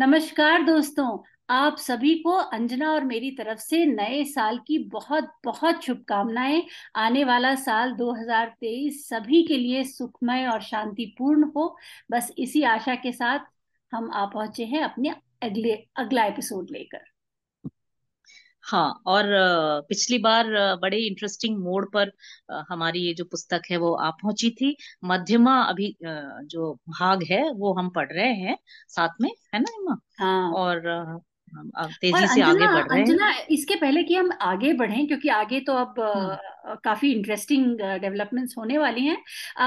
नमस्कार दोस्तों, आप सभी को अंजना और मेरी तरफ़ से नए साल की बहुत बहुत शुभकामनाएँ। आने वाला साल 2023 सभी के लिए सुखमय और शांतिपूर्ण हो। बस इसी आशा के साथ हम आ पहुँचे हैं अपने अगले, अगला एपिसोड लेकर। हाँ और पिछली बार बड़े इंटरेस्टिंग मोड पर हमारी ये जो पुस्तक है वो आ पहुँची थी। मध्यमा अभी जो भाग है वो हम पढ़ रहे हैं साथ में है ना इमा? हाँ। और तेज़ी और से आगे बढ़ रहे अंजना हैं इसके पहले कि हम आगे बढ़ें क्योंकि आगे तो अब हम्म। काफ़ी इंटरेस्टिंग डेवलपमेंट्स होने वाली हैं।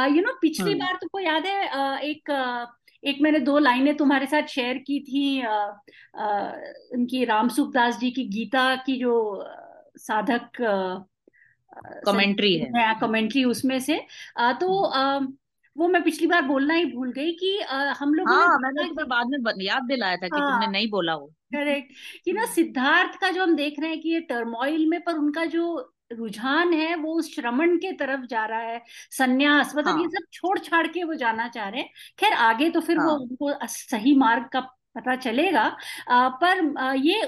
यू नो पिछली हम्म। बार तुमको याद है एक एक मैंने दो लाइनें तुम्हारे साथ शेयर की थी उनकी राम सुखदास जी की गीता की जो साधक कमेंट्री है। कमेंट्री उसमें से। आ, तो आ, वो मैं पिछली बार बोलना ही भूल गई कि आ, हम लोग हाँ, मैंने तुम्हें बाद में याद दिलाया था कि हाँ, तुमने नहीं बोला वो। करेक्ट कि ना सिद्धार्थ का जो हम देख रहे हैं कि ये टर्मोइल में पर उनका जो रुझान है वो उस श्रमण के तरफ़ जा रहा है संन्यास मतलब हाँ. ये सब छोड़ छाड़ के वो जाना चाह रहे हैं खैर आगे तो फिर हाँ. वो उनको सही मार्ग का पता चलेगा आ, पर आ, ये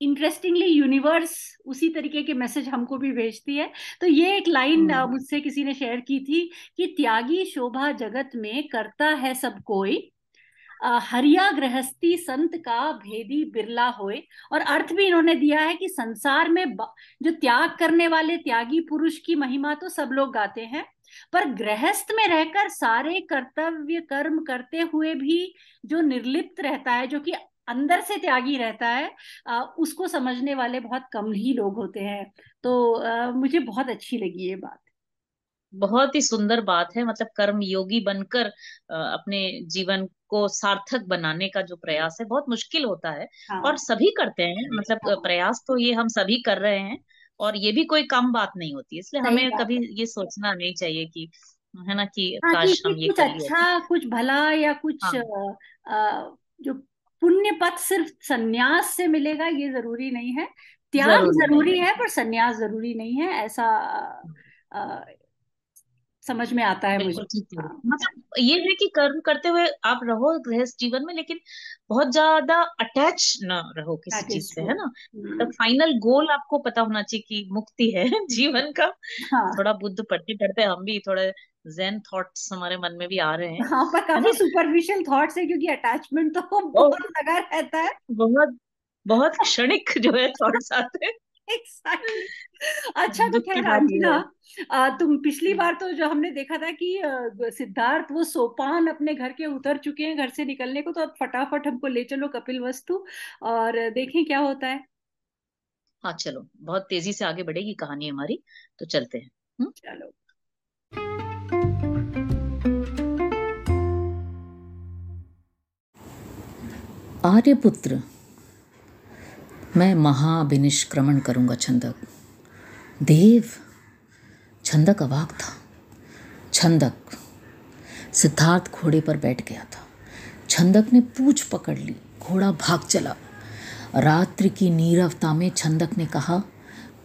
इंटरेस्टिंगली यूनिवर्स उसी तरीके के मैसेज हमको भी भेजती है तो ये एक लाइन हम्म। मुझसे किसी ने शेयर की थी कि त्यागी शोभा जगत में करता है सब कोई हरिया गृहस्थी संत का भेदी बिरला होए। और अर्थ भी इन्होंने दिया है कि संसार में जो त्याग करने वाले त्यागी पुरुष की महिमा तो सब लोग गाते हैं। पर गृहस्थ में रहकर सारे कर्तव्य कर्म करते हुए भी जो निर्लिप्त रहता है, जो कि अंदर से त्यागी रहता है उसको समझने वाले बहुत कम ही लोग होते हैं। तो मुझे बहुत अच्छी लगी ये बात। बहुत ही सुंदर बात है। मतलब कर्म योगी बनकर अपने जीवन को सार्थक बनाने का जो प्रयास है बहुत मुश्किल होता है हाँ। और सभी करते हैं। मतलब हाँ। प्रयास तो ये हम सभी कर रहे हैं और ये भी कोई कम बात नहीं होती। इसलिए हमें कभी ये सोचना नहीं चाहिए कि है ना कि हाँ, काश हम ये कुछ अच्छा कुछ भला या कुछ हाँ। आ, जो पुण्य पथ सिर्फ़ सन्यास से मिलेगा ये ज़रूरी नहीं है। त्याग ज़रूरी ज़रूरी है। पर सन्यास ज़रूरी नहीं है। ऐसा आ, समझ में आता है मुझे। हाँ। मतलब ये है कि कर्म करते हुए आप रहो गृहस्थ जीवन में लेकिन बहुत ज़्यादा अटैच ना रहो किसी चीज़ से है। ना? तो फाइनल गोल आपको पता होना चाहिए कि मुक्ति है जीवन का। हाँ. थोड़ा बुद्ध पढ़ते पढ़ते हम भी थोड़े जेन थॉट्स हमारे मन में भी आ रहे हैं हाँ पर काफ़ी सुपरफिशियल थॉट्स है क्योंकि अटैचमेंट तो बहुत लगा रहता है। बहुत बहुत क्षणिक जो है थॉट्स आते हैं। अच्छा तो खैर अंजना तुम पिछली बार तो जो हमने देखा था कि सिद्धार्थ वो सोपान अपने घर के उतर चुके हैं घर से निकलने को तो अब फटाफट हमको ले चलो कपिल वस्तु और देखें क्या होता है। हाँ चलो बहुत तेज़ी से आगे बढ़ेगी कहानी हमारी तो चलते हैं। हुँ? चलो। आर्यपुत्र मैं महाभिनिष्क्रमण करूँगा छंदक। देव, छंदक अवाक था। छंदक सिद्धार्थ घोड़े पर बैठ गया था। छंदक ने पूछ पकड़ ली, घोड़ा भाग चला। रात्रि की नीरवता में छंदक ने कहा,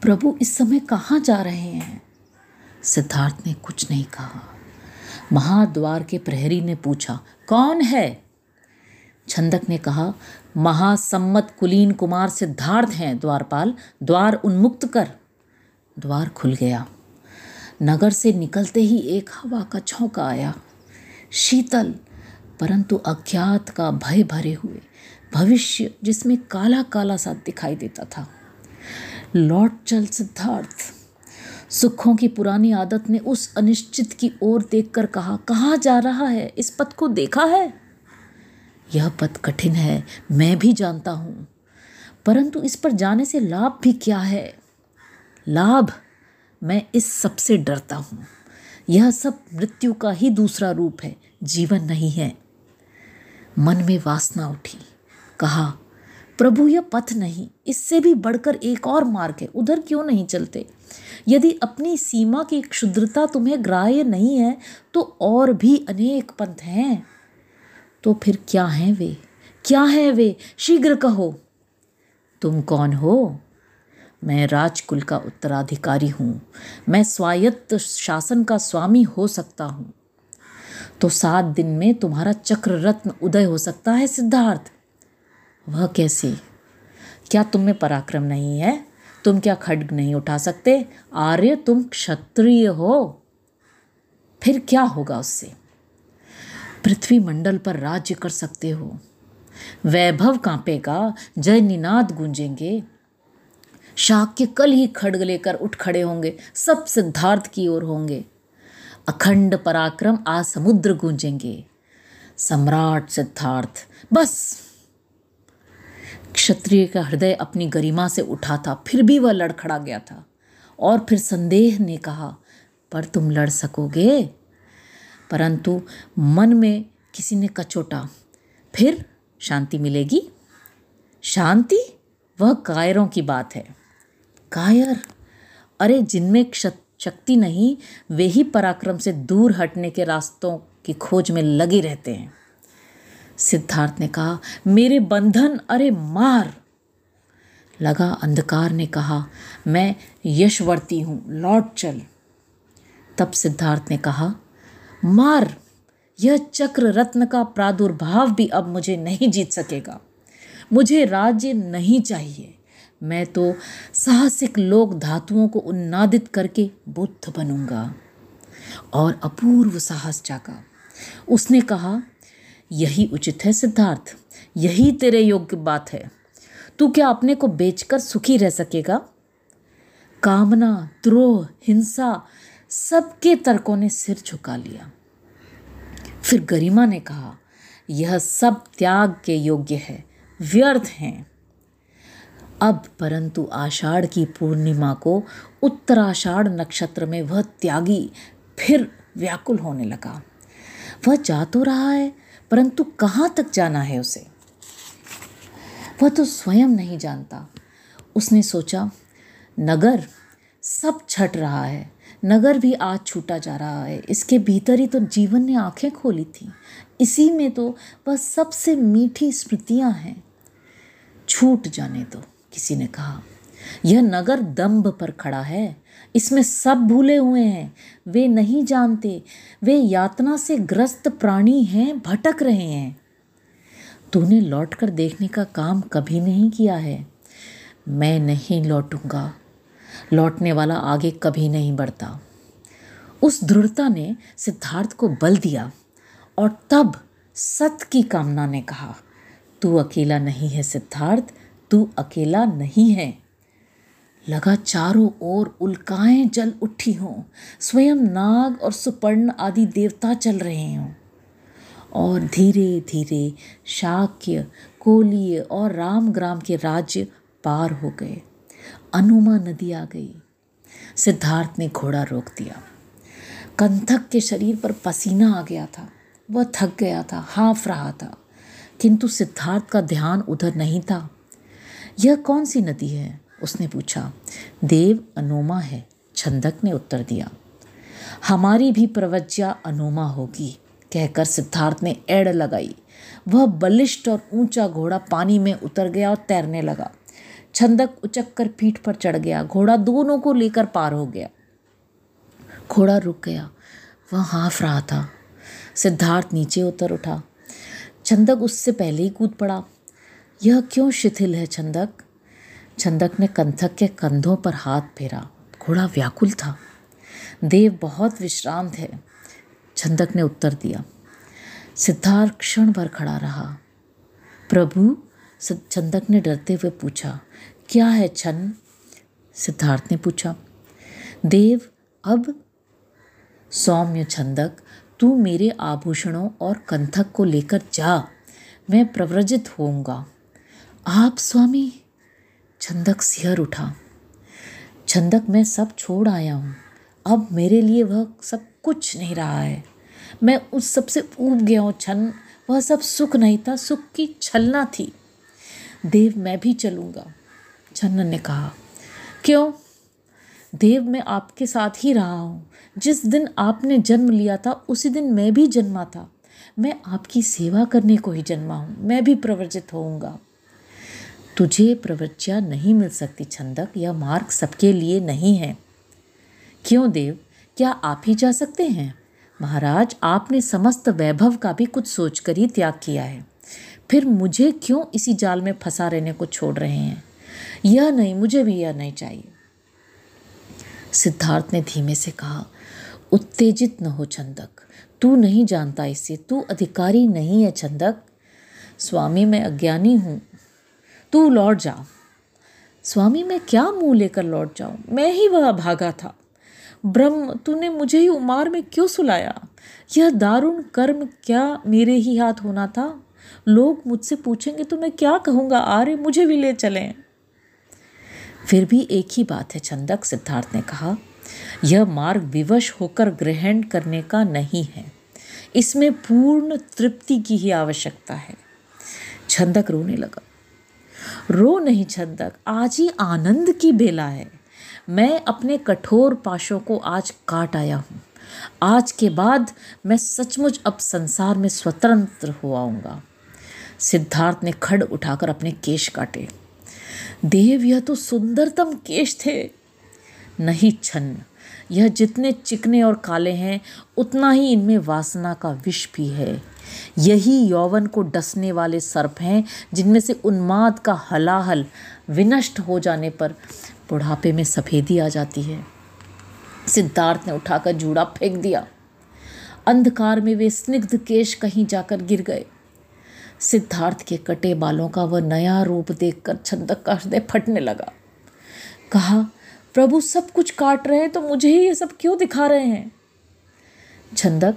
प्रभु, इस समय कहाँ जा रहे हैं? सिद्धार्थ ने कुछ नहीं कहा। महाद्वार के प्रहरी ने पूछा, कौन है? छंदक ने कहा, महासम्मत कुलीन कुमार सिद्धार्थ हैं, द्वारपाल। द्वार उन्मुक्त कर। द्वार खुल गया। नगर से निकलते ही एक हवा का झोंका आया। शीतल, परंतु अज्ञात का भय भरे हुए। भविष्य जिसमें काला काला सा दिखाई देता था। लौट चल सिद्धार्थ। सुखों की पुरानी आदत ने उस अनिश्चित की ओर देखकर कहा, कहाँ जा रहा है? इस पथ को देखा है? यह पथ कठिन है, मैं भी जानता हूँ। परंतु इस पर जाने से लाभ भी क्या है? लाभ, मैं इस सबसे डरता हूँ। यह सब मृत्यु का ही दूसरा रूप है, जीवन नहीं है। मन में वासना उठी, कहा, प्रभु, यह पथ नहीं, इससे भी बढ़कर एक और मार्ग है, उधर क्यों नहीं चलते? यदि अपनी सीमा की क्षुद्रता तुम्हें ग्राह्य नहीं है तो और भी अनेक पंथ हैं। तो फिर क्या हैं वे? क्या है वे? शीघ्र कहो। तुम कौन हो? मैं राजकुल का उत्तराधिकारी हूँ। मैं स्वायत्त शासन का स्वामी हो सकता हूँ। तो सात दिन में तुम्हारा चक्र रत्न उदय हो सकता है सिद्धार्थ। वह कैसी? क्या तुम में पराक्रम नहीं है? तुम क्या खड्ग नहीं उठा सकते? आर्य तुम क्षत्रिय हो। फिर क्या होगा उससे? पृथ्वी मंडल पर राज्य कर सकते हो। वैभव कांपेगा, जय निनाद गूंजेंगे। शाक्य कल ही खड़ग लेकर उठ खड़े होंगे, सब सिद्धार्थ की ओर होंगे। अखंड पराक्रम आ समुद्र गूंजेंगे। सम्राट सिद्धार्थ, बस। क्षत्रिय का हृदय अपनी गरिमा से उठा था, फिर भी वह लड़खड़ा गया था। और फिर संदेह ने कहा, पर तुम लड़ सकोगे? परंतु मन में किसी ने कचोटा फिर शांति मिलेगी। शांति वह कायरों की बात है। कायर? अरे, जिनमें शक्ति नहीं, वे ही पराक्रम से दूर हटने के रास्तों की खोज में लगे रहते हैं। सिद्धार्थ ने कहा, मेरे बंधन, अरे मार! लगा अंधकार ने कहा, मैं यशवर्ती हूँ, लौट चल। तब सिद्धार्थ ने कहा मार। यह चक्र रत्न का प्रादुर्भाव भी अब मुझे नहीं जीत सकेगा। मुझे राज्य नहीं चाहिए। मैं तो साहसिक लोक धातुओं को उन्नादित करके बुद्ध बनूँगा। और अपूर्व साहस जागा। उसने कहा, यही उचित है सिद्धार्थ। यही तेरे योग्य बात है। तू क्या अपने को बेचकर सुखी रह सकेगा? कामना, द्रोह, हिंसा सबके तर्कों ने सिर झुका लिया। फिर गरिमा ने कहा, यह सब त्याग के योग्य है, व्यर्थ हैं। अब परंतु आषाढ़ की पूर्णिमा को उत्तराषाढ़ नक्षत्र में वह त्यागी फिर व्याकुल होने लगा। वह जा तो रहा है, परंतु कहाँ तक जाना है उसे? वह तो स्वयं नहीं जानता। उसने सोचा, नगर सब छट रहा है नगर भी आज छूटा जा रहा है। इसके भीतर ही तो जीवन ने आँखें खोली थी। इसी में तो वह सबसे मीठी स्मृतियाँ हैं। छूट जाने दो, किसी ने कहा। यह नगर दम्भ पर खड़ा है। इसमें सब भूले हुए हैं। वे नहीं जानते। वे यातना से ग्रस्त प्राणी हैं, भटक रहे हैं। तूने लौट कर देखने का काम कभी नहीं किया है। मैं नहीं लौटूँगा। लौटने वाला आगे कभी नहीं बढ़ता। उस दृढ़ता ने सिद्धार्थ को बल दिया और तब सत की कामना ने कहा, तू अकेला नहीं है सिद्धार्थ, तू अकेला नहीं है। लगा चारों ओर उल्काएँ, जल उठी हों, स्वयं नाग और सुपर्ण आदि देवता चल रहे हों। और धीरे धीरे शाक्य, कोलीय और रामग्राम के राज्य पार हो गए। अनुमा नदी आ गई। सिद्धार्थ ने घोड़ा रोक दिया। कंथक के शरीर पर पसीना आ गया था। वह थक गया था, हाँफ रहा था। किंतु सिद्धार्थ का ध्यान उधर नहीं था। यह कौन सी नदी है? उसने पूछा। देव अनोमा है, छंदक ने उत्तर दिया। हमारी भी प्रवज्ञा अनोमा होगी, कहकर सिद्धार्थ ने एड़ लगाई। वह बलिष्ठ और ऊँचा घोड़ा पानी में उतर गया और तैरने लगा। छंदक उचक कर पीठ पर चढ़ गया। घोड़ा दोनों को लेकर पार हो गया। घोड़ा रुक गया। वह हाँफ रहा था। सिद्धार्थ नीचे उतर उठा। छंदक उससे पहले ही कूद पड़ा। यह क्यों शिथिल है छंदक? छंदक ने कंथक के कंधों पर हाथ फेरा। घोड़ा व्याकुल था। देव बहुत विश्रांत है। छंदक ने उत्तर दिया। सिद्धार्थ क्षण भर खड़ा रहा। प्रभु छंदक ने डरते हुए पूछा क्या है छन? सिद्धार्थ ने पूछा। देव, अब सौम्य छंदक, तू मेरे आभूषणों और कंथक को लेकर जा, मैं प्रव्रजित होऊँगा। आप स्वामी? छंदक सिहर उठा। छंदक, मैं सब छोड़ आया हूँ। अब मेरे लिए वह सब कुछ नहीं रहा है। मैं उस सबसे ऊब गया हूँ छन। वह सब सुख नहीं था, सुख की छलना थी। देव, मैं भी चलूँगा। छन्न ने कहा, क्यों? देव मैं आपके साथ ही रहा हूँ। जिस दिन आपने जन्म लिया था, उसी दिन मैं भी जन्मा था। मैं आपकी सेवा करने को ही जन्मा हूँ। मैं भी प्रवर्जित होऊँगा। तुझे प्रवृत्तियाँ नहीं मिल सकती छंदक यह मार्ग सबके लिए नहीं है। क्यों देव? क्या आप ही जा सकते हैं? महाराज, आपने समस्त वैभव का भी कुछ सोचकर ही त्याग किया है। फिर मुझे क्यों इसी जाल में फंसा रहने को छोड़ रहे हैं? यह नहीं, मुझे भी यह नहीं चाहिए। सिद्धार्थ ने धीमे से कहा, उत्तेजित न हो चंदक। तू नहीं जानता इसे, तू अधिकारी नहीं है चंदक। स्वामी, मैं अज्ञानी हूँ, तू लौट जा। स्वामी, मैं क्या मुँह लेकर लौट जाऊँ? मैं ही वह भागा था। ब्रह्म, तूने मुझे ही उमार में क्यों सुलाया? यह दारुण कर्म क्या मेरे ही हाथ होना था? लोग मुझसे पूछेंगे तो मैं क्या कहूँगा? आर्य मुझे भी ले चलें। फिर भी एक ही बात है, चंदक, सिद्धार्थ ने कहा। यह मार्ग विवश होकर ग्रहण करने का नहीं है। इसमें पूर्ण तृप्ति की ही आवश्यकता है। छंदक रोने लगा। रो नहीं छंदक आज ही आनंद की बेला है। मैं अपने कठोर पाशों को आज काट आया हूँ। आज के बाद मैं सचमुच अब संसार में स्वतंत्र हो आऊँगा। सिद्धार्थ ने खड़ उठाकर अपने केश काटे। देव यह तो सुंदरतम केश थे। नहीं छन्न, यह जितने चिकने और काले हैं, उतना ही इनमें वासना का विष भी है। यही यौवन को डसने वाले सर्प हैं, जिनमें से उन्माद का हलाहल विनष्ट हो जाने पर बुढ़ापे में सफ़ेदी आ जाती है। सिद्धार्थ ने उठाकर जूड़ा, फेंक दिया। अंधकार में वे स्निग्ध केश कहीं जाकर गिर गए। सिद्धार्थ के कटे बालों का वह नया रूप देखकर छंदक का हृदय फटने लगा। कहा, प्रभु, सब कुछ काट रहे हैं तो मुझे ही ये सब क्यों दिखा रहे हैं? छंदक,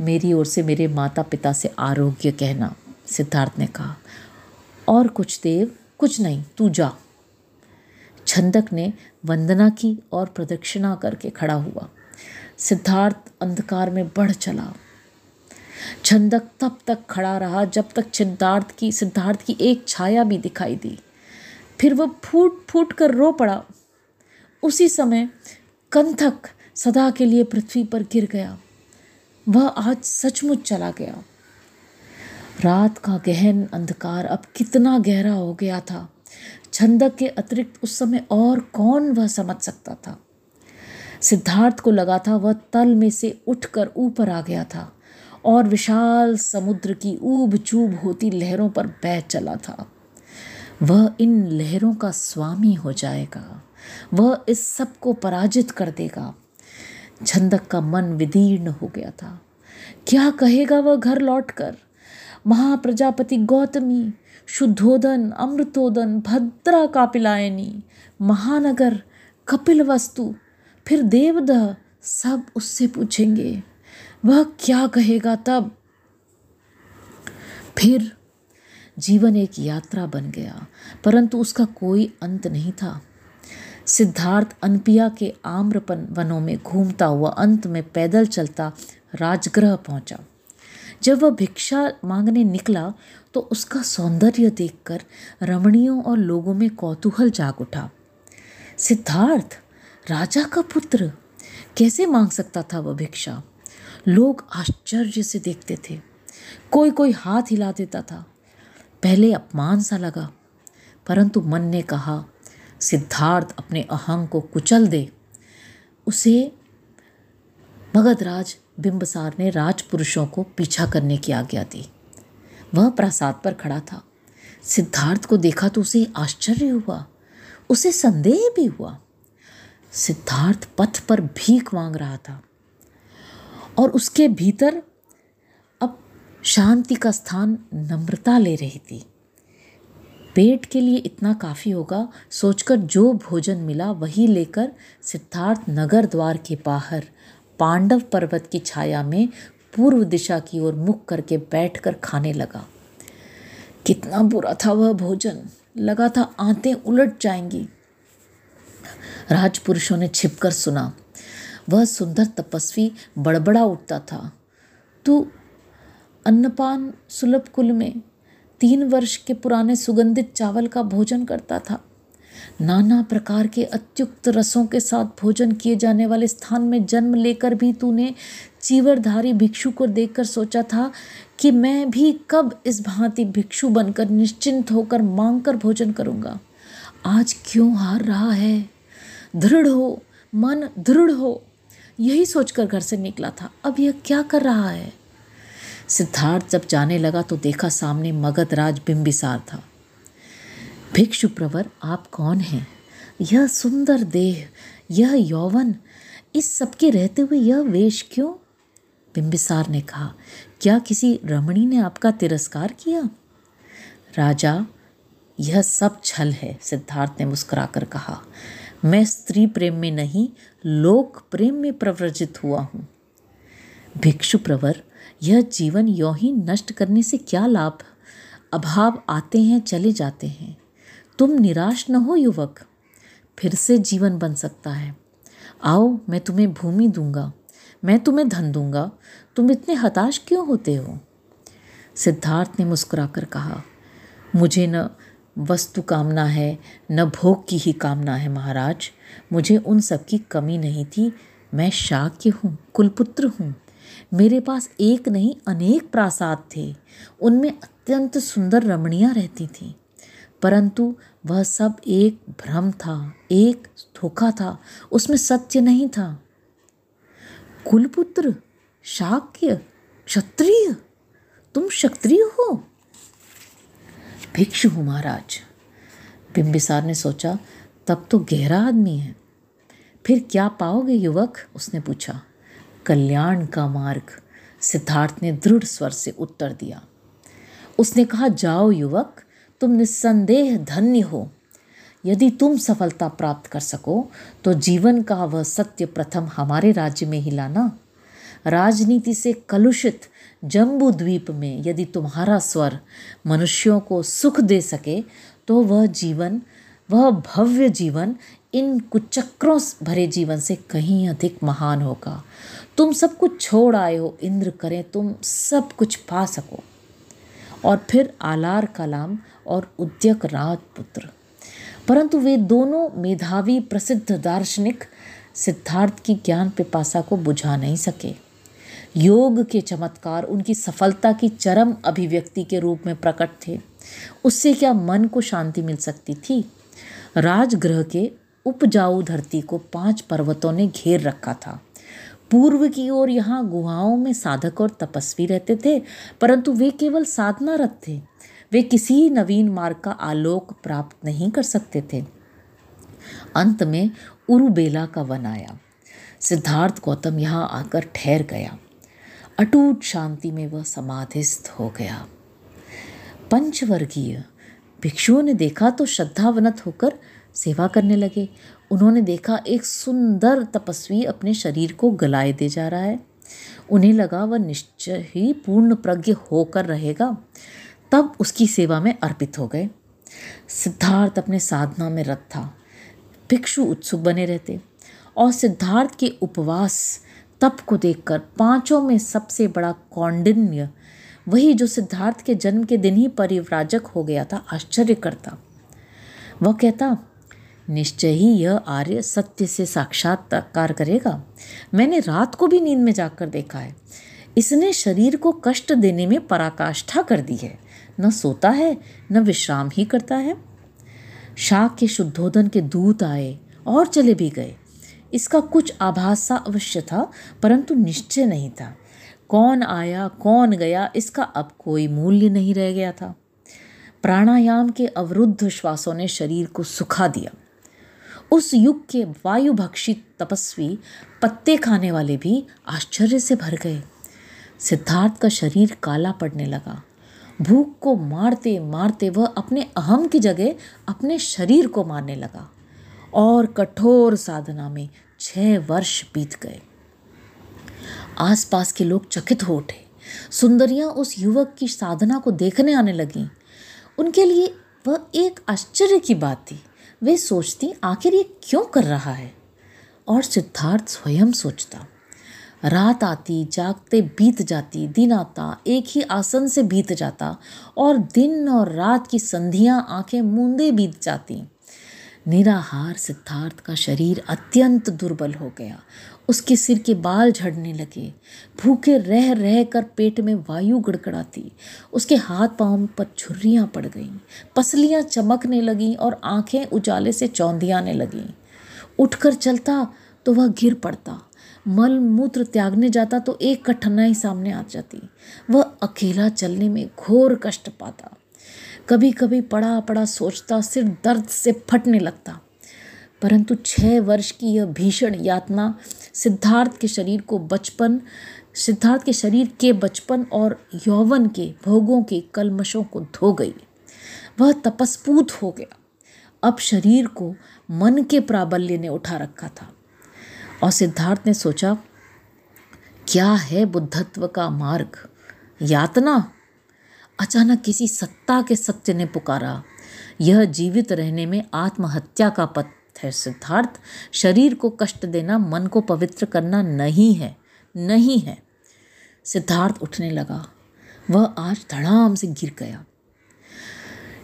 मेरी ओर से मेरे माता पिता से आरोग्य कहना, सिद्धार्थ ने कहा, और कुछ देव, कुछ नहीं, तू जा। छंदक ने वंदना की और प्रदक्षिणा करके खड़ा हुआ। सिद्धार्थ अंधकार में बढ़ चला। छंदक तब तक खड़ा रहा जब तक सिद्धार्थ की सिद्धार्थ की एक छाया भी दिखाई दी। फिर वह फूट फूट कर रो पड़ा। उसी समय कंथक सदा के लिए पृथ्वी पर गिर गया। वह आज सचमुच चला गया। रात का गहन अंधकार अब कितना गहरा हो गया था। छंदक के अतिरिक्त उस समय और कौन वह समझ सकता था? सिद्धार्थ को लगा था वह तल में से उठकर ऊपर आ गया था। और विशाल समुद्र की ऊब चूब होती लहरों पर बह चला था। वह इन लहरों का स्वामी हो जाएगा। वह इस सबको पराजित कर देगा। छंदक का मन विदीर्ण हो गया था। क्या कहेगा वह घर लौटकर? महाप्रजापति गौतमी, शुद्धोदन, अमृतोदन, भद्रा कापिलायनी, महानगर कपिल वस्तु फिर देवदह सब उससे पूछेंगे। वह क्या कहेगा तब? फिर जीवन एक यात्रा बन गया, परंतु उसका कोई अंत नहीं था। सिद्धार्थ अनपिया के आम्रपन वनों में घूमता हुआ अंत में पैदल चलता राजगृह पहुँचा। जब वह भिक्षा मांगने निकला तो उसका सौंदर्य देखकर रमणियों और लोगों में कौतूहल जाग उठा। सिद्धार्थ, राजा का पुत्र, कैसे मांग सकता था वह भिक्षा? लोग आश्चर्य से देखते थे। कोई कोई हाथ हिला देता था। पहले अपमान सा लगा, परंतु मन ने कहा, सिद्धार्थ अपने अहंग को कुचल दे। उसे मगधराज बिंबसार ने राजपुरुषों को पीछा करने की आज्ञा दी। वह प्रासाद पर खड़ा था। सिद्धार्थ को देखा तो उसे आश्चर्य हुआ, उसे संदेह भी हुआ। सिद्धार्थ पथ पर भीख मांग रहा था। और उसके भीतर अब शांति का स्थान नम्रता ले रही थी। पेट के लिए इतना काफ़ी होगा, सोचकर जो भोजन मिला वही लेकर सिद्धार्थ नगर द्वार के बाहर, पांडव पर्वत की छाया में पूर्व दिशा की ओर मुख करके बैठकर खाने लगा। कितना बुरा था वह भोजन। लगा था आंतें उलट जाएँगी। राजपुरुषों ने छिपकर सुना वह सुंदर तपस्वी बड़बड़ा उठता था। तू अन्नपान सुलभ कुल में तीन वर्ष के पुराने सुगंधित चावल का भोजन करता था। नाना प्रकार के अत्युक्त रसों के साथ भोजन किए जाने वाले स्थान में जन्म लेकर भी तूने चीवरधारी भिक्षु को देखकर सोचा था कि मैं भी कब इस भांति भिक्षु बनकर निश्चिंत होकर मांग कर भोजन करूँगा। आज क्यों हार रहा है? दृढ़ हो, मन दृढ़ हो यही सोचकर घर से निकला था। अब यह क्या कर रहा है? सिद्धार्थ जब जाने लगा तो देखा सामने मगध राज बिंबिसार था। भिक्षु प्रवर, आप कौन हैं? यह सुंदर देह, यह यौवन, इस सबके रहते हुए यह वेश क्यों? बिंबिसार ने कहा, क्या किसी रमणी ने आपका तिरस्कार किया? राजा, यह सब छल है, सिद्धार्थ ने मुस्कुराकर कहा। मैं स्त्री प्रेम में नहीं, लोक प्रेम में प्रव्रजित हुआ हूँ। भिक्षु प्रवर, यह जीवन यों ही नष्ट करने से क्या लाभ? अभाव आते हैं, चले जाते हैं। तुम निराश न हो, युवक। फिर से जीवन बन सकता है। आओ, मैं तुम्हें भूमि दूँगा। मैं तुम्हें धन दूँगा। तुम इतने हताश क्यों होते हो? सिद्धार्थ ने मुस्कुराकर कहा, मुझे न वस्तु कामना है, न भोग की ही कामना है महाराज। मुझे उन सब की कमी नहीं थी। मैं शाक्य हूँ, कुलपुत्र हूँ। मेरे पास एक नहीं, अनेक प्रासाद थे। उनमें अत्यंत सुंदर रमणियाँ रहती थीं। परंतु वह सब एक भ्रम था, एक धोखा था। उसमें सत्य नहीं था। कुलपुत्र, शाक्य, क्षत्रिय? तुम क्षत्रिय हो? भिक्षु हूँ महाराज। बिंबिसार ने सोचा, तब तो गहरा आदमी है। फिर क्या पाओगे युवक? उसने पूछा। कल्याण का मार्ग। सिद्धार्थ ने दृढ़ स्वर से उत्तर दिया। उसने कहा, जाओ युवक, तुम निस्संदेह धन्य हो। यदि तुम सफलता प्राप्त कर सको तो जीवन का वह सत्य प्रथम हमारे राज्य में ही लाना राजनीति से कलुषित जम्बू द्वीप में यदि तुम्हारा स्वर मनुष्यों को सुख दे सके तो वह जीवन, वह भव्य जीवन इन कुचक्रों भरे जीवन से कहीं अधिक महान होगा। तुम सब कुछ छोड़ आए हो, इंद्र करें, तुम सब कुछ पा सको। और फिर आलार कलाम और उद्यक राजपुत्र। परंतु वे दोनों मेधावी, प्रसिद्ध, दार्शनिक सिद्धार्थ की ज्ञान पिपासा को बुझा नहीं सके। योग के चमत्कार, उनकी सफलता की चरम अभिव्यक्ति के रूप में प्रकट थे। उससे क्या मन को शांति मिल सकती थी? राजगृह के उपजाऊ धरती को पाँच पर्वतों ने घेर रखा था। पूर्व की ओर यहाँ गुहाओं में साधक और तपस्वी रहते थे, परंतु वे केवल साधनारत थे। वे किसी नवीन मार्ग का आलोक प्राप्त नहीं कर सकते थे। अंत में उरुबेला का वन आया। सिद्धार्थ गौतम यहाँ आकर ठहर गया। अटूट शांति में वह समाधिस्थ हो गया। पंचवर्गीय भिक्षुओं ने देखा तो श्रद्धावनत होकर सेवा करने लगे। उन्होंने देखा एक सुंदर तपस्वी अपने शरीर को गलाए दे जा रहा है। उन्हें लगा वह निश्चय ही पूर्ण प्रज्ञ होकर रहेगा। तब उसकी सेवा में अर्पित हो गए। सिद्धार्थ अपने साधना में रत था। भिक्षु उत्सुक बने रहते और सिद्धार्थ के उपवास तप को देखकर पाँचों में सबसे बड़ा कौंडिन्य, वही जो सिद्धार्थ के जन्म के दिन ही परिव्राजक हो गया था आश्चर्य करता वह कहता, निश्चय ही यह आर्य सत्य से साक्षात्कार करेगा। मैंने रात को भी नींद में जाकर देखा है। इसने शरीर को कष्ट देने में पराकाष्ठा कर दी है। न सोता है, न विश्राम ही करता है। शाह के शुद्धोधन के दूत आए और चले भी गए। इसका कुछ आभास अवश्य था, परंतु निश्चय नहीं था। कौन आया, कौन गया, इसका अब कोई मूल्य नहीं रह गया था। प्राणायाम के अवरुद्ध श्वासों ने शरीर को सुखा दिया। उस युग के वायु भक्षित तपस्वी, पत्ते खाने वाले भी आश्चर्य से भर गए। सिद्धार्थ का शरीर काला पड़ने लगा। भूख को मारते मारते वह अपने अहम की जगह अपने शरीर को मारने लगा। और कठोर साधना में छह वर्ष बीत गए। आसपास के लोग चकित हो उठे। सुंदरियाँ उस युवक की साधना को देखने आने लगीं। उनके लिए वह एक आश्चर्य की बात थी। वे सोचती, आखिर ये क्यों कर रहा है? और सिद्धार्थ स्वयं सोचता, रात आती, जागते बीत जाती, दिन आता, एक ही आसन से बीत जाता और दिन और रात की संधियाँ आँखें मूंदे बीत जाती। निराहार सिद्धार्थ का शरीर अत्यंत दुर्बल हो गया। उसके सिर के बाल झड़ने लगे। भूखे रह रह कर पेट में वायु गड़गड़ाती। उसके हाथ पाँव पर छुर्रियाँ पड़ गईं। पसलियाँ चमकने लगीं और आँखें उजाले से चौंधियाने लगीं। उठकर चलता तो वह गिर पड़ता। मल मूत्र त्यागने जाता तो एक कठिनाई सामने आ जाती। वह अकेला चलने में घोर कष्ट पाता। कभी कभी पड़ा पड़ा सोचता, सिर दर्द से फटने लगता। परंतु छः वर्ष की यह भीषण यातना सिद्धार्थ के शरीर को बचपन, सिद्धार्थ के शरीर के बचपन और यौवन के भोगों के कलमशों को धो गई। वह तपस्पूत हो गया। अब शरीर को मन के प्राबल्य ने उठा रखा था। और सिद्धार्थ ने सोचा, क्या है बुद्धत्व का मार्ग? यातना? अचानक किसी सत्ता के सत्य ने पुकारा। यह जीवित रहने में आत्महत्या का पथ है सिद्धार्थ। शरीर को कष्ट देना, मन को पवित्र करना नहीं है नहीं है। सिद्धार्थ उठने लगा। वह आज धड़ाम से गिर गया।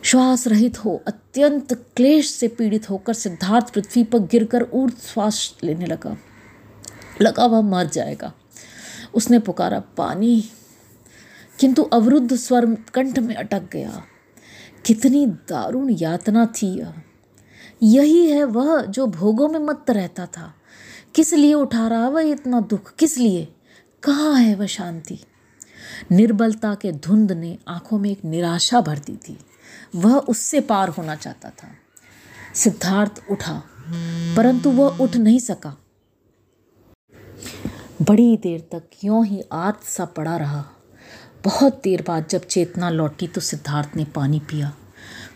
श्वास रहित हो, अत्यंत क्लेश से पीड़ित होकर सिद्धार्थ पृथ्वी पर गिरकर ऊर्ध श्वास लेने लगा। लगा वह मर जाएगा। उसने पुकारा, पानी किंतु अवरुद्ध स्वर कंठ में अटक गया। कितनी दारुण यातना थी यह। यही है वह जो भोगों में मत रहता था। किस लिए उठा रहा वह इतना दुख? किस लिए? कहाँ है वह शांति? निर्बलता के धुंध ने आँखों में एक निराशा भर दी थी। वह उससे पार होना चाहता था। सिद्धार्थ उठा, परंतु वह उठ नहीं सका। बड़ी देर तक यों ही आर्त सा पड़ा रहा। बहुत देर बाद जब चेतना लौटी तो सिद्धार्थ ने पानी पिया।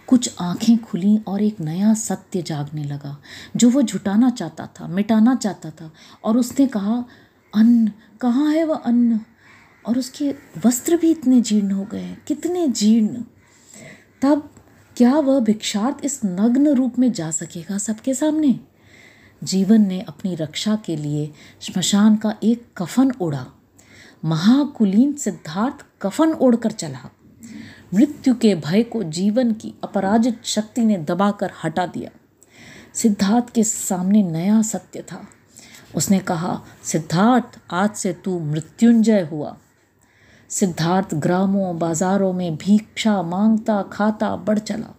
कुछ आँखें खुली और एक नया सत्य जागने लगा, जो वो झुटाना चाहता था, मिटाना चाहता था। और उसने कहा, अन्न, कहाँ है वह अन्न? और उसके वस्त्र भी इतने जीर्ण हो गए कितने जीर्ण। तब क्या वह भिक्षार्थ इस नग्न रूप में जा सकेगा सबके सामने? जीवन ने अपनी रक्षा के लिए श्मशान का एक कफन ओढ़ा। महाकुलीन सिद्धार्थ कफन ओढ़कर चला। मृत्यु के भय को जीवन की अपराजित शक्ति ने दबाकर हटा दिया। सिद्धार्थ के सामने नया सत्य था। उसने कहा, सिद्धार्थ, आज से तू मृत्युंजय हुआ। सिद्धार्थ ग्रामों, बाजारों में भिक्षा माँगता, खाता बढ़ चला।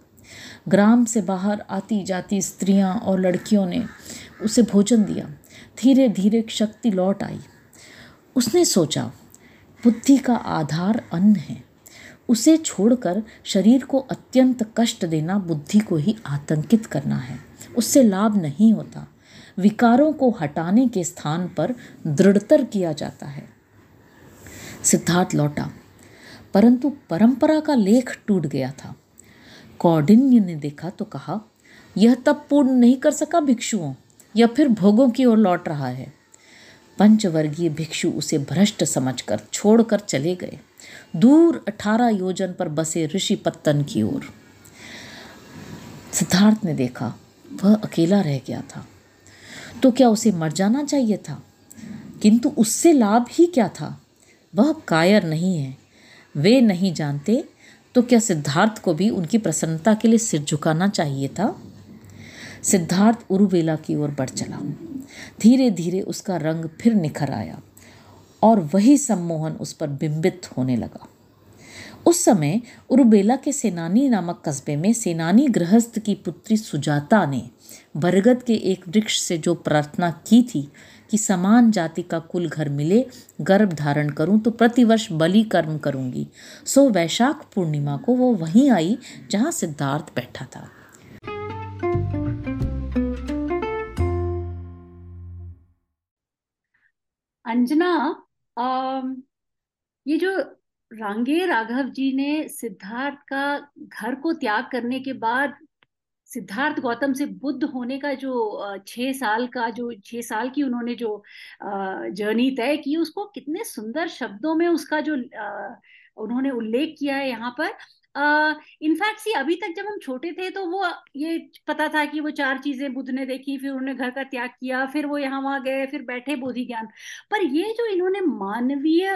ग्राम से बाहर आती जाती स्त्रियाँ और लड़कियों ने उसे भोजन दिया। धीरे धीरे शक्ति लौट आई। उसने सोचा, बुद्धि का आधार अन्न है। उसे छोड़कर शरीर को अत्यंत कष्ट देना, बुद्धि को ही आतंकित करना है। उससे लाभ नहीं होता। विकारों को हटाने के स्थान पर दृढ़तर किया जाता है। सिद्धार्थ लौटा। परंतु परंपरा का लेख टूट गया था। कौडिन्य ने देखा तो कहा, यह तब पूर्ण नहीं कर सका भिक्षुओं, या फिर भोगों की ओर लौट रहा है। पंचवर्गीय भिक्षु उसे भ्रष्ट समझकर छोड़कर चले गए। दूर अठारह योजन पर बसे ऋषि पत्तन की ओर। सिद्धार्थ ने देखा, वह अकेला रह गया था। तो क्या उसे मर जाना चाहिए था? किंतु उससे लाभ ही क्या था? वह कायर नहीं है। वे नहीं जानते तो क्या सिद्धार्थ को भी उनकी प्रसन्नता के लिए सिर झुकाना चाहिए था? सिद्धार्थ उरुवेला की ओर बढ़ चला। धीरे धीरे उसका रंग फिर निखर आया और वही सम्मोहन उस पर बिंबित होने लगा। उस समय उरुबेला के सेनानी नामक कस्बे में सेनानी गृहस्थ की पुत्री सुजाता ने बरगद के एक वृक्ष से जो प्रार्थना की थी कि समान जाति का कुल घर मिले, गर्भ धारण करूँ तो प्रतिवर्ष बलि कर्म करूँगी, सो वैशाख पूर्णिमा को वो वहीं आई जहाँ सिद्धार्थ बैठा था। अंजना ये जो रांगे राघव जी ने सिद्धार्थ का घर को त्याग करने के बाद सिद्धार्थ गौतम से बुद्ध होने का जो छह साल का जो, छह साल की उन्होंने जो जर्नी तय की, उसको कितने सुंदर शब्दों में उसका जो उन्होंने उल्लेख किया है यहाँ पर। इनफैक्ट सी, अभी तक जब हम छोटे थे तो वो, ये पता था कि वो चार चीज़ें बुद्ध ने देखी, फिर उन्होंने घर का त्याग किया, फिर वो यहाँ वहाँ गए, फिर बैठे बोधि ज्ञान। पर ये जो इन्होंने मानवीय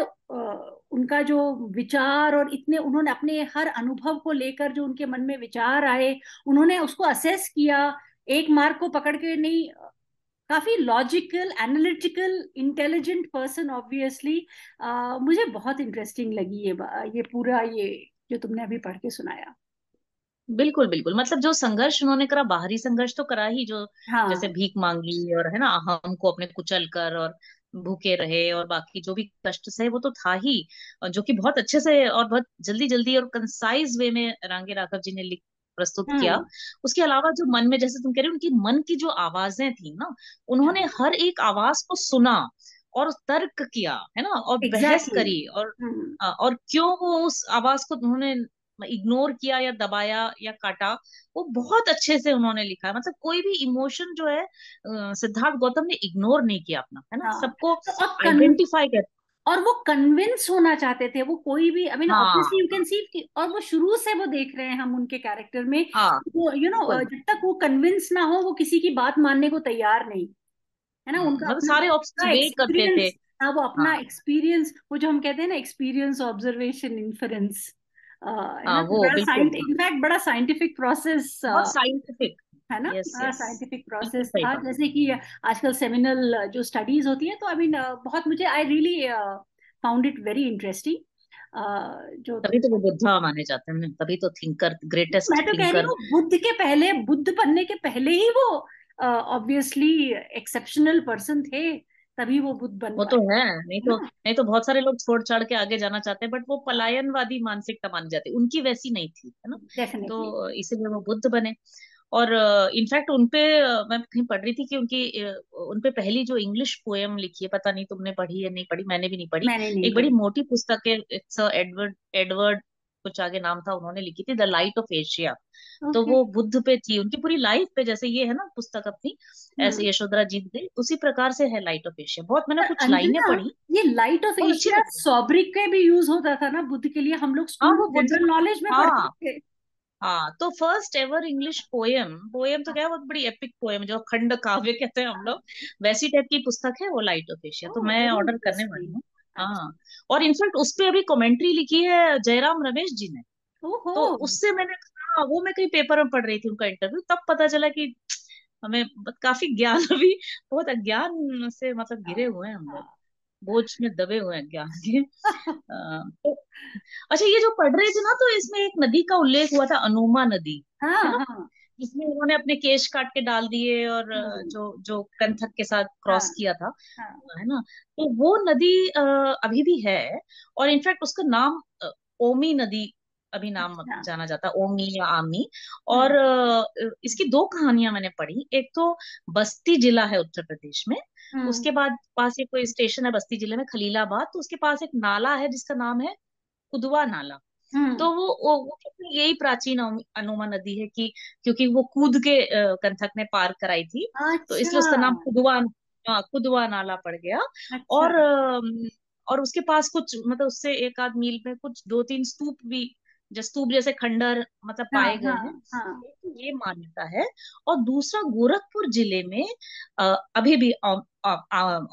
उनका जो विचार और इतने, उन्होंने अपने हर अनुभव को लेकर जो उनके मन में विचार आए, उन्होंने उसको असेस किया, एक मार्ग को पकड़ के नहीं, काफ़ी logical analytical intelligent person obviously मुझे बहुत इंटरेस्टिंग लगी ये ये पूरा ये जो तुमने अभी पढ़ के सुनाया। बिल्कुल बिल्कुल। मतलब जो संघर्ष उन्होंने करा बाहरी संघर्ष तो करा ही जो हाँ। जैसे भीख मांगी और है ना हम को अपने कुचल कर और भूखे रहे और बाकी जो भी कष्ट सहे वो तो था ही जो कि बहुत अच्छे से और बहुत जल्दी जल्दी और कंसाइज वे में रांगे राघव जी ने लिख प्रस्तुत किया। हम्म उसके अलावा जो मन में जैसे तुम कह रहे हो उनकी मन की जो आवाज़ें थी ना उन्होंने हर एक आवाज़ को सुना। और तर्क किया है ना? और exactly. बहस करी और अ, और क्यों वो उस आवाज़ को उन्होंने इग्नोर किया या दबाया या काटा वो बहुत अच्छे से उन्होंने लिखा। मतलब कोई भी इमोशन जो है सिद्धार्थ गौतम ने इग्नोर नहीं किया अपना है ना? हाँ। सबको तो आइडेंटिफाई कर और वो कन्विंस होना चाहते थे वो कोई भी I mean obviously you can see कि और वो शुरू से वो देख रहे हैं हम उनके कैरेक्टर में हाँ। वो यू नो बिल्कुल। जब तक वो कन्विंस ना हो वो किसी की बात मानने को तैयार नहीं। है ना हम्म, उनका मतलब सारे पूरा ऑब्जर्वेट करते थे। हाँ वो अपना हाँ। एक्सपीरियंस वो जो हम कहते हैं ना एक्सपीरियंस ऑब्जर्वेशन इन्फरेंस है हाँ इनफैक्ट बड़ा साइंटिफिक प्रोसेस साइंटिफिक है ना साइंटिफिक प्रोसेस था। जैसे कि आजकल सेमिनल जो स्टडीज़ होती है तो आई मीन बहुत मुझे I really found it very interesting जो तभी तो वो बुद्धा माने जाते हैं तभी तो थिंकर ग्रेटेस्ट मैं तो कह रही हूँ बुद्ध के पहले बुद्ध बनने के पहले ही वो ऑब्वियसली एक्सेप्शनल पर्सन थे तभी वो बुद्ध बन वो तो है नहीं तो ना नहीं तो बहुत सारे लोग छोड़ छाड़ के आगे जाना चाहते हैं बट वो पलायनवादी मानसिकता मानी जाती है। उनकी वैसी नहीं थी है ना? डेफिनेटली तो इसीलिए वो बुद्ध बने। और इनफैक्ट उनपे अ, मैं कहीं पढ़ रही थी कि उनकी अ, उनपे पहली जो इंग्लिश पोएम लिखी है पता नहीं तुमने पढ़ी है नहीं पढ़ी मैंने भी नहीं पढ़ी। मैंने नहीं एक बड़ी मोटी पुस्तक है इट्स एडवर्ड एडवर्ड कुछ आगे नाम था उन्होंने लिखी थी द लाइट ऑफ़ एशिया. तो वो बुद्ध पे थी उनकी पूरी लाइफ पे जैसे ये है ना पुस्तक अपनी ऐसे हम्म यशोधरा जीत गई उसी प्रकार से है लाइट ऑफ़ एशिया। बहुत मैंने कुछ लाइनें पढ़ी। ये लाइट ऑफ़ एशिया सॉब्रिक के भी यूज़ होता था ना बुद्ध के लिए हम लोग हाँ जनरल नॉलेज में पढ़ते हाँ थे। हाँ तो first ever English poem poem तो क्या है बहुत बड़ी एपिक पोएम जो खंड काव्य कहते हैं हम लोग वैसी टाइप की पुस्तक है वो लाइट ऑफ़ एशिया। तो मैं ऑर्डर करने वाली हूँ। हाँ और इनफैक्ट उस पे अभी कमेंट्री लिखी है जयराम रमेश जी ने। तो उससे मैंने हाँ वो मैं कहीं पेपर में पढ़ रही थी उनका इंटरव्यू तब पता चला कि हमें काफ़ी ज्ञान अभी बहुत अज्ञान से मतलब गिरे हुए हैं हम लोग। हाँ बोझ में दबे हुए हैं ज्ञान के। तो अच्छा ये जो पढ़ रहे थे ना तो इसमें एक नदी का उल्लेख हुआ था अनुमा नदी। हाँ है ना? हाँ। जिसमें उन्होंने अपने केश काट के डाल दिए और हम्म, जो जो कंथक के साथ क्रॉस हाँ किया था हाँ। है ना? तो वो नदी अभी भी है और इनफैक्ट उसका नाम ओमी नदी अभी नाम अच्छा। जाना जाता ओमी या आमी और हम्म। इसकी दो कहानियाँ मैंने पढ़ी एक तो बस्ती जिला है उत्तर प्रदेश में हम्म। उसके बाद पास एक कोई स्टेशन है बस्ती ज़िले में खलीलाबाद तो उसके पास एक नाला है जिसका नाम है कुदवा नाला। तो वो वो, यही प्राचीन अनुमा नदी है कि क्योंकि वो कूद के कंथक ने पार कराई थी। तो इसलिए अच्छा उसका नाम कुदवा हाँ, कुदवा नाला पड़ गया। अच्छा। और और उसके पास कुछ मतलब उससे एक आध मील में कुछ दो तीन स्तूप भी जो स्तूप जैसे खंडर मतलब हाँ पाए गए हाँ हैं हाँ। तो ये मान्यता है। और दूसरा गोरखपुर ज़िले में आ, अभी भी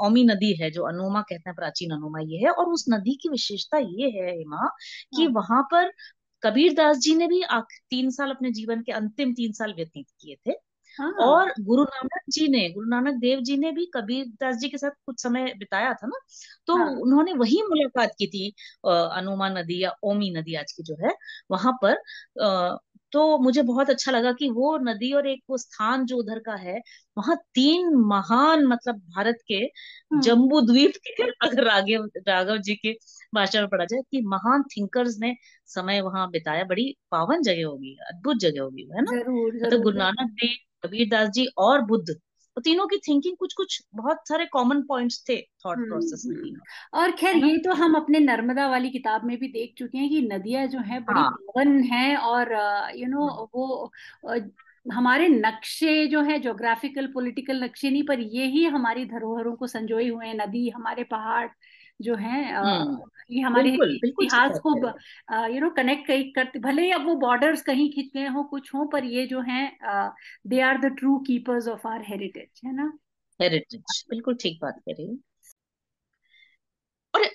औमी नदी है जो अनुमा कहते हैं प्राचीन अनुमा ये है और उस नदी की विशेषता ये है हेमा कि हाँ। वहाँ पर कबीर दास जी ने भी तीन साल अपने जीवन के अंतिम तीन साल व्यतीत किए थे। हाँ। और गुरु नानक जी ने गुरु नानक देव जी ने भी कबीर दास जी के साथ कुछ समय बिताया था ना तो हाँ। उन्होंने वही मुलाकात की थी अनुमा नदी या ओमी नदी आज की जो है वहाँ पर। तो मुझे बहुत अच्छा लगा कि वो नदी और एक वो स्थान जो उधर का है वहाँ तीन महान मतलब भारत के हम्म जम्बू द्वीप के अगर राघव राघव जी के भाषा में पढ़ा जाए कि महान थिंकर्स ने समय वहाँ बिताया। बड़ी पावन जगह होगी अद्भुत जगह होगी है ना? ज़रूर मतलब गुरु नानक देव कबीर दास जी और बुद्ध। तो तीनों की थिंकिंग कुछ कुछ बहुत सारे कॉमन पॉइंट्स थे थॉट हम्म प्रोसेस में हम्म। और खैर ये तो हम अपने नर्मदा वाली किताब में भी देख चुके हैं कि नदियाँ जो है बड़ी हाँ। पावन हैं और यू नो हम्म, वो हमारे नक्शे जो है ज्योग्राफिकल पॉलिटिकल नक्शे नहीं पर ये ही हमारी धरोहरों को संजोए हुए हैं। नदी हमारे पहाड़ जो है ये हमारे इतिहास को यू नो कनेक्ट करते भले ही अब वो बॉर्डर्स कहीं खिंच गए हो कुछ हो पर ये जो है they are the true keepers of our heritage है ना? हेरिटेज बिल्कुल ठीक बात करिए हो।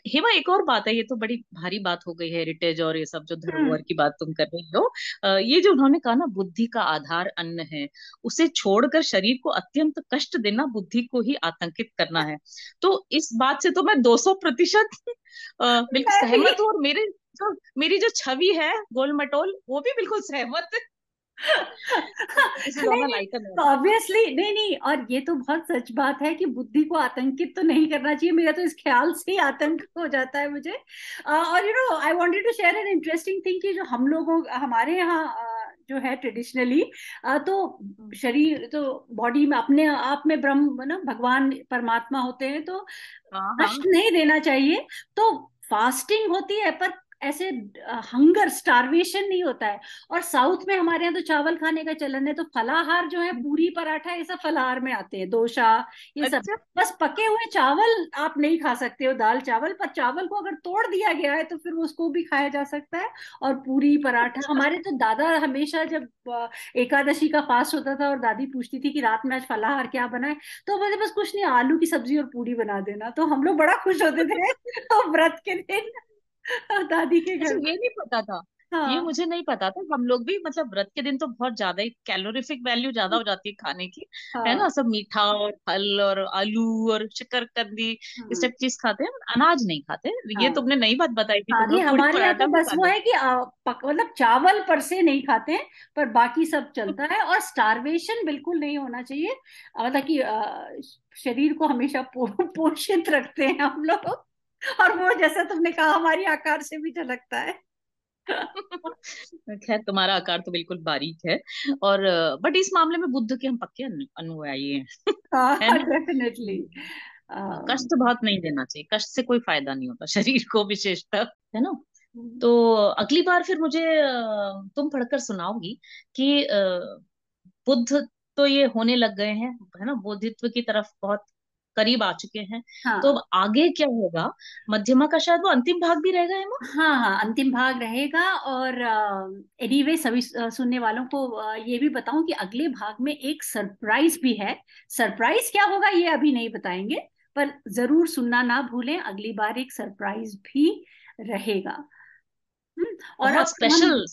हेमा एक और बात है ये तो बड़ी भारी बात हो गई है हेरिटेज और ये सब जो हम्म। धरोहर की बात तुम कर रही हो। ये जो उन्होंने कहा ना बुद्धि का आधार अन्न है उसे छोड़कर शरीर को अत्यंत कष्ट देना बुद्धि को ही आतंकित करना है। तो इस बात से तो मैं 200 प्रतिशत बिल्कुल सहमत हूँ और मेरे जो मेरी जो छवि है गोल मटोल वो भी बिल्कुल सहमत है ऑब्वियसली नहीं, नहीं नहीं और ये तो बहुत सच बात है कि बुद्धि को आतंकित तो नहीं करना चाहिए। मेरा तो इस ख्याल से ही आतंक हो जाता है मुझे। और you know I wanted to share an interesting thing कि जो हम लोगों हमारे यहाँ जो है ट्रेडिशनली तो शरीर तो बॉडी में अपने आप में ब्रह्म ना भगवान परमात्मा होते हैं तो हाँ, हाँ। कष्ट नहीं देना चाहिए। तो फास्टिंग होती है पर ऐसे हंगर स्टारवेशन नहीं होता है। और साउथ में हमारे यहाँ तो चावल खाने का चलन है तो फलाहार जो है पूरी पराठा ये सब फलाहार में आते हैं। दोशा ये अच्छा? सब बस पके हुए चावल आप नहीं खा सकते हो दाल चावल पर चावल को अगर तोड़ दिया गया है तो फिर उसको भी खाया जा सकता है। और पूरी पराठा अच्छा। हमारे तो दादा हमेशा जब एकादशी का फास्ट होता था और दादी पूछती थी कि रात में आज फलाहार क्या बनाए तो मुझे बस कुछ नहीं आलू की सब्ज़ी और पूरी बना देना। तो हम लोग बड़ा खुश होते थे तो व्रत के दिन। दादी के अच्छा, घर ये नहीं पता था। हाँ। ये मुझे नहीं पता था। हम लोग भी मतलब व्रत के दिन तो बहुत ज़्यादा ही कैलोरीफिक वैल्यू ज़्यादा हो जाती है खाने की। हाँ। है। ना सब मीठा और फल और आलू और शकरकंदी इस हाँ। टाइप चीज़ खाते हैं। अनाज नहीं खाते। हाँ। ये तुमने नई बात बताई थी हाँ, हमारे यहाँ तो बस वो है कि मतलब चावल पर से नहीं खाते हैं पर बाकी सब चलता है और स्टारवेशन बिल्कुल नहीं होना चाहिए। मतलब कि शरीर को हमेशा पोषित रखते हैं हम लोग। और वो जैसा तुमने कहा हमारी आकार से भी झलकता है। खैर तुम्हारा आकार तो बिल्कुल बारीक है और बट इस मामले में बुद्ध के हम पक्के अनुयायी हैं। डेफिनेटली हाँ, कष्ट बहुत नहीं देना चाहिए कष्ट से कोई फ़ायदा नहीं होता शरीर को विशेषता है ना? हम्म। तो अगली बार फिर मुझे तुम पढ़कर सुनाओगी कि बुद्ध तो ये होने लग गए हैं है ना? बोधित्व की तरफ़ बहुत करीब आ चुके हैं। हाँ. तो अब आगे क्या होगा? मध्यमा का शायद वो अंतिम भाग भी रहेगा है हाँ हाँ अंतिम भाग रहेगा और एनीवे uh, सभी सुनने वालों को ये भी बताऊँ कि अगले भाग में एक सरप्राइज़ भी है। सरप्राइज़ क्या होगा ये अभी नहीं बताएँगे पर ज़रूर सुनना ना भूलें अगली बार एक सरप्राइज़ भी रहेगा। हम्म, और बहुत स्पेशल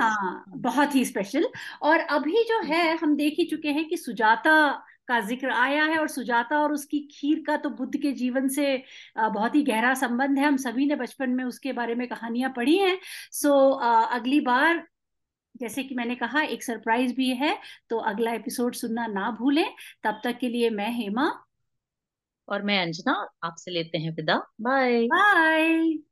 हाँ बहुत ही स्पेशल और अभी जो है हम देख ही चुके हैं कि सुजाता का ज़िक्र आया है और सुजाता और उसकी खीर का तो बुद्ध के जीवन से बहुत ही गहरा संबंध है। हम सभी ने बचपन में उसके बारे में कहानियाँ पढ़ी हैं। सो अगली बार जैसे कि मैंने कहा एक सरप्राइज़ भी है तो अगला एपिसोड सुनना ना भूलें। तब तक के लिए मैं हेमा और मैं अंजना आपसे लेते हैं विदा। बाय। बाय।